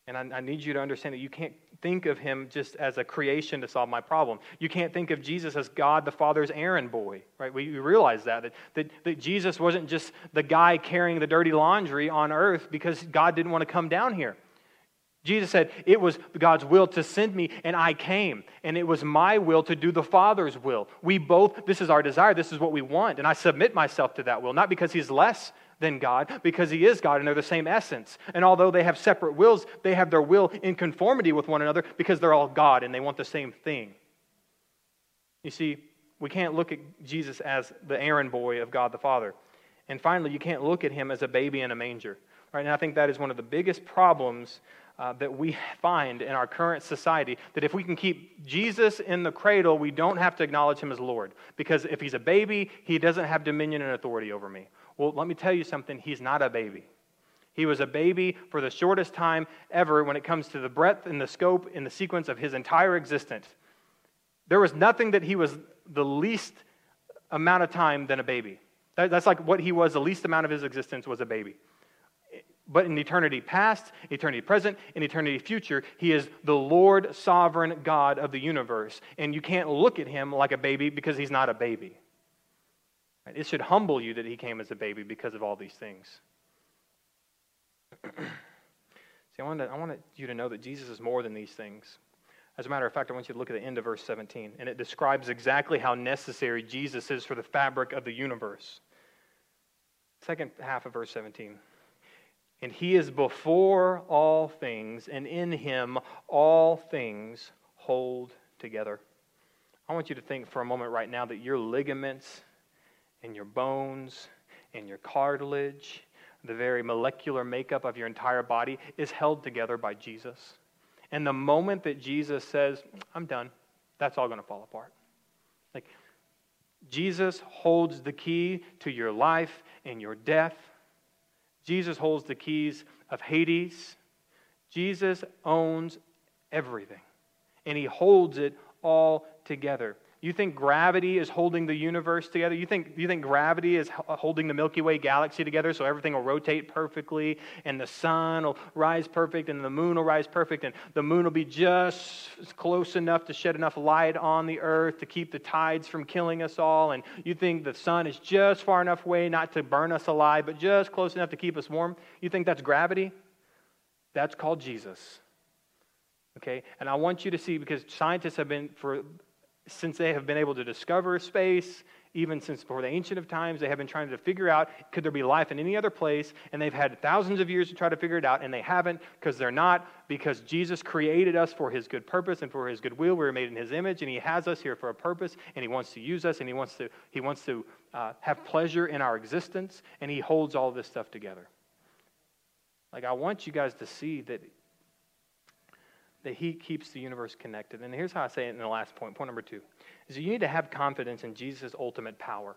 And I, I need you to understand that you can't think of him just as a creation to solve my problem. You can't think of Jesus as God the Father's errand boy, right? We, we realize that, that, that, that Jesus wasn't just the guy carrying the dirty laundry on earth because God didn't want to come down here. Jesus said, It was God's will to send me, and I came. And it was my will to do the Father's will. We both, this is our desire, this is what we want. And I submit myself to that will, not because He's less than God because He is God and they're the same essence. And although they have separate wills, they have their will in conformity with one another because they're all God and they want the same thing. You see, we can't look at Jesus as the errand boy of God the Father. And finally, you can't look at him as a baby in a manger. Right? And I think that is one of the biggest problems uh, that we find in our current society that if we can keep Jesus in the cradle, we don't have to acknowledge him as Lord. Because if he's a baby, he doesn't have dominion and authority over me. Well, let me tell you something. He's not a baby. He was a baby for the shortest time ever when it comes to the breadth and the scope and the sequence of his entire existence. There was nothing that he was the least amount of time than a baby. That's like what he was, the least amount of his existence was a baby. But in eternity past, eternity present, and eternity future, he is the Lord sovereign God of the universe. And you can't look at him like a baby because he's not a baby. It should humble you that he came as a baby because of all these things. See, I want, I want you to know that Jesus is more than these things. As a matter of fact, I want you to look at the end of verse 17, and it describes exactly how necessary Jesus is for the fabric of the universe. Second half of verse 17. And he is before all things, and in him all things hold together. I want you to think for a moment right now that your ligaments and your bones and your cartilage, the very molecular makeup of your entire body is held together by Jesus. And the moment that Jesus says, I'm done, that's all going to fall apart. Like, Jesus holds the key to your life and your death. Jesus holds the keys of Hades. Jesus owns everything, and he holds it all together. You think gravity is holding the universe together? You think, you think gravity is uh, holding the Milky Way galaxy together so everything will rotate perfectly and the sun will rise perfect and the moon will rise perfect and the moon will be just close enough to shed enough light on the earth to keep the tides from killing us all? And you think the sun is just far enough away not to burn us alive, but just close enough to keep us warm? You think that's gravity? That's called Jesus. Okay? And I want you to see because scientists have been for since they have been able to discover space, even since before the ancient of times, they have been trying to figure out could there be life in any other place, and they've had thousands of years to try to figure it out, and they haven't because they're not, because Jesus created us for his good purpose and for his good will. We were made in his image, and he has us here for a purpose, and he wants to use us, and he wants to, he wants to uh, have pleasure in our existence, and he holds all this stuff together. Like, I want you guys to see that that he keeps the universe connected. And here's how I say it in the last point, point number two, is you need to have confidence in Jesus' ultimate power.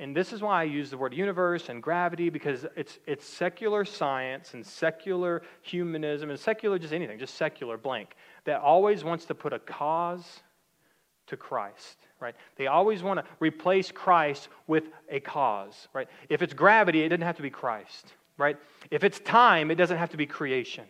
And this is why I use the word universe and gravity, because it's, it's secular science and secular humanism and secular just anything, just secular blank, that always wants to put a cause to Christ, right? They always want to replace Christ with a cause, right? If it's gravity, it doesn't have to be Christ, right? If it's time, it doesn't have to be creation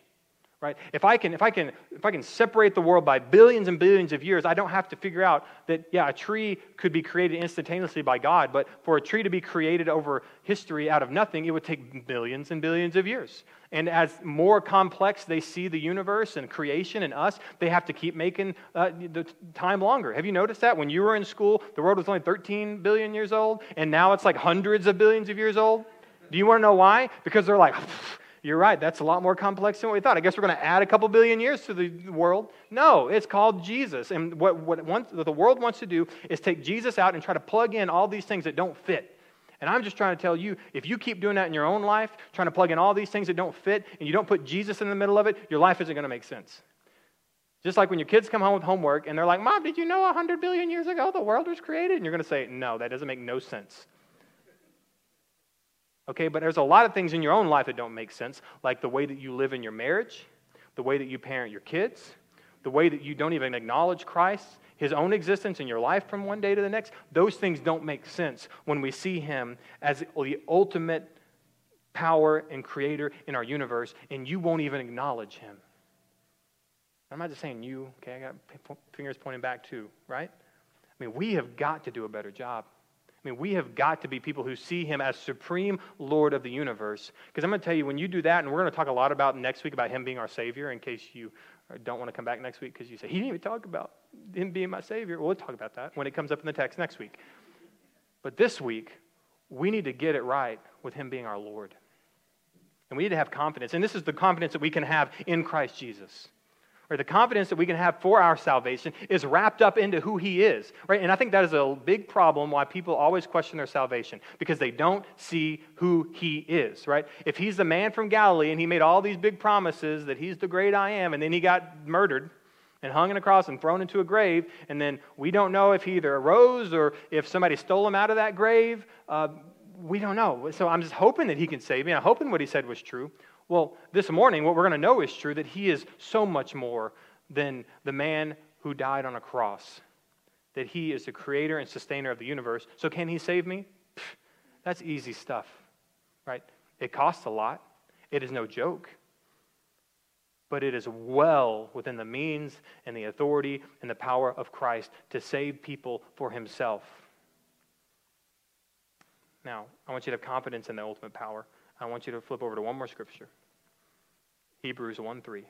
right? If I can, if I can, if I can separate the world by billions and billions of years, I don't have to figure out that yeah, a tree could be created instantaneously by God, but for a tree to be created over history out of nothing, it would take billions and billions of years. And as more complex they see the universe and creation and us, they have to keep making uh, the time longer. Have you noticed that? When you were in school, the world was only 13 billion years old, and now it's like hundreds of billions of years old. Do you want to know why? Because they're like, you're right, that's a lot more complex than what we thought. I guess we're going to add a couple billion years to the world. No, it's called Jesus. And what, what, wants, what the world wants to do is take Jesus out and try to plug in all these things that don't fit. And I'm just trying to tell you if you keep doing that in your own life, trying to plug in all these things that don't fit, and you don't put Jesus in the middle of it, your life isn't going to make sense. Just like when your kids come home with homework and they're like, Mom, did you know 100 billion years ago the world was created? And you're going to say, No, that doesn't make no sense. Okay, but there's a lot of things in your own life that don't make sense, like the way that you live in your marriage, the way that you parent your kids, the way that you don't even acknowledge Christ, his own existence in your life from one day to the next. Those things don't make sense when we see him as the ultimate power and creator in our universe, and you won't even acknowledge him. I'm not just saying you, okay? I got fingers pointing back too, right? I mean, we have got to do a better job I mean, we have got to be people who see him as supreme Lord of the universe. Because I'm going to tell you, when you do that, and we're going to talk a lot about next week about him being our Savior, in case you don't want to come back next week because you say, he didn't even talk about him being my Savior. Well, we'll talk about that when it comes up in the text next week. But this week, we need to get it right with him being our Lord. And we need to have confidence. And this is the confidence that we can have in Christ Jesus or the confidence that we can have for our salvation is wrapped up into who he is right? And i think that is a big problem why people always question their salvation because they don't see who he is right? If he's the man from galilee and he made all these big promises that he's the great i am and then he got murdered and hung on a cross and thrown into a grave and then we don't know if he either arose or if somebody stole him out of that grave uh, we don't know. So i'm just hoping that he can save me. I'm hoping what he said was true well, this morning, what we're going to know is true that he is so much more than the man who died on a cross, that he is the creator and sustainer of the universe. So, can he save me? Pfft, that's easy stuff, right? It costs a lot, it is no joke. But it is well within the means and the authority and the power of Christ to save people for himself. Now, I want you to have confidence in the ultimate power. I want you to flip over to one more scripture Hebrews 1 3.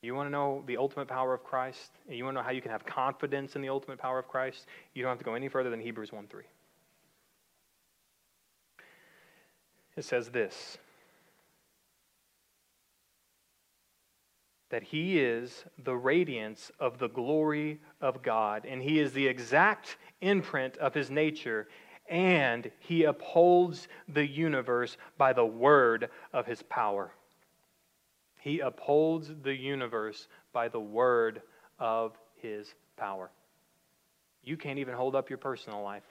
You want to know the ultimate power of Christ? And you want to know how you can have confidence in the ultimate power of Christ? You don't have to go any further than Hebrews 1 3. It says this that he is the radiance of the glory of God, and he is the exact imprint of his nature, and he upholds the universe by the word of his power. He upholds the universe by the word of his power. You can't even hold up your personal life.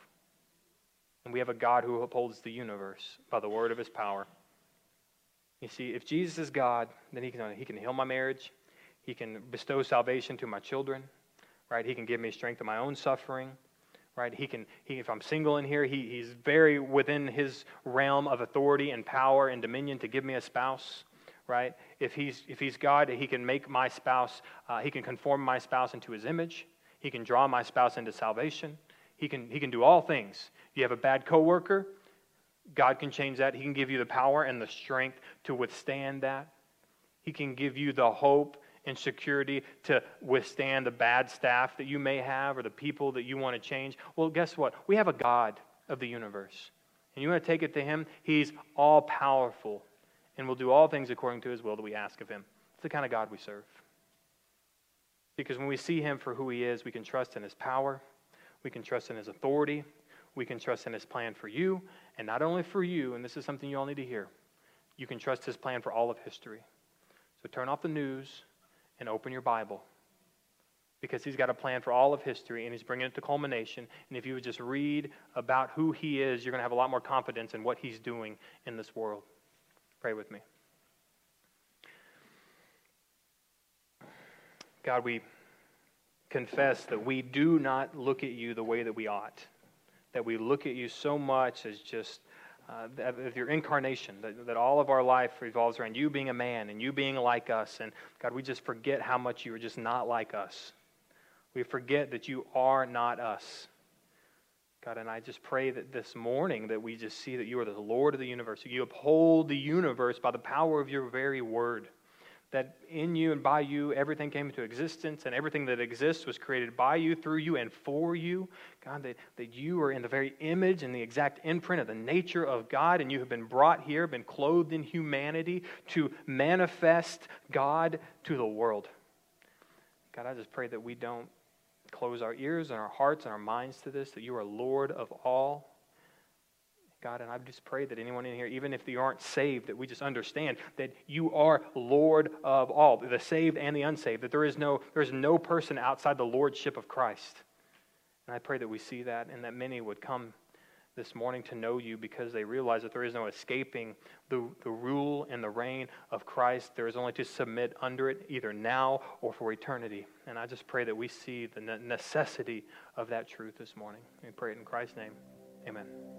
And we have a God who upholds the universe by the word of his power. You see, if Jesus is God, then he can, he can heal my marriage. He can bestow salvation to my children, right? He can give me strength in my own suffering right? He can, he, if I'm single in here, he, he's very within his realm of authority and power and dominion to give me a spouse, right? If he's, if he's God, he can make my spouse, uh, he can conform my spouse into his image. He can draw my spouse into salvation. He can, he can do all things. You have a bad coworker, God can change that. He can give you the power and the strength to withstand that. He can give you the hope and security to withstand the bad staff that you may have or the people that you want to change? Well, guess what? We have a God of the universe. And you want to take it to Him? He's all powerful and will do all things according to His will that we ask of Him. It's the kind of God we serve. Because when we see Him for who He is, we can trust in His power, we can trust in His authority, we can trust in His plan for you, and not only for you, and this is something you all need to hear, you can trust His plan for all of history. So turn off the news, and open your Bible because he's got a plan for all of history and he's bringing it to culmination. And if you would just read about who he is, you're going to have a lot more confidence in what he's doing in this world. Pray with me. God, we confess that we do not look at you the way that we ought, that we look at you so much as just uh, of your incarnation, that, that all of our life revolves around you being a man and you being like us. And God, we just forget how much you are just not like us. We forget that you are not us. God, and I just pray that this morning that we just see that you are the Lord of the universe. You uphold the universe by the power of your very word that in you and by you everything came into existence and everything that exists was created by you, through you, and for you. God, that, that you are in the very image and the exact imprint of the nature of God, and you have been brought here, been clothed in humanity to manifest God to the world. God, I just pray that we don't close our ears and our hearts and our minds to this, that you are Lord of all God, and I just pray that anyone in here, even if they aren't saved, that we just understand that you are Lord of all, the saved and the unsaved, that there is no, there is no person outside the lordship of Christ. And I pray that we see that and that many would come this morning to know you because they realize that there is no escaping the, the rule and the reign of Christ. There is only to submit under it, either now or for eternity. And I just pray that we see the necessity of that truth this morning. We pray it in Christ's name. Amen.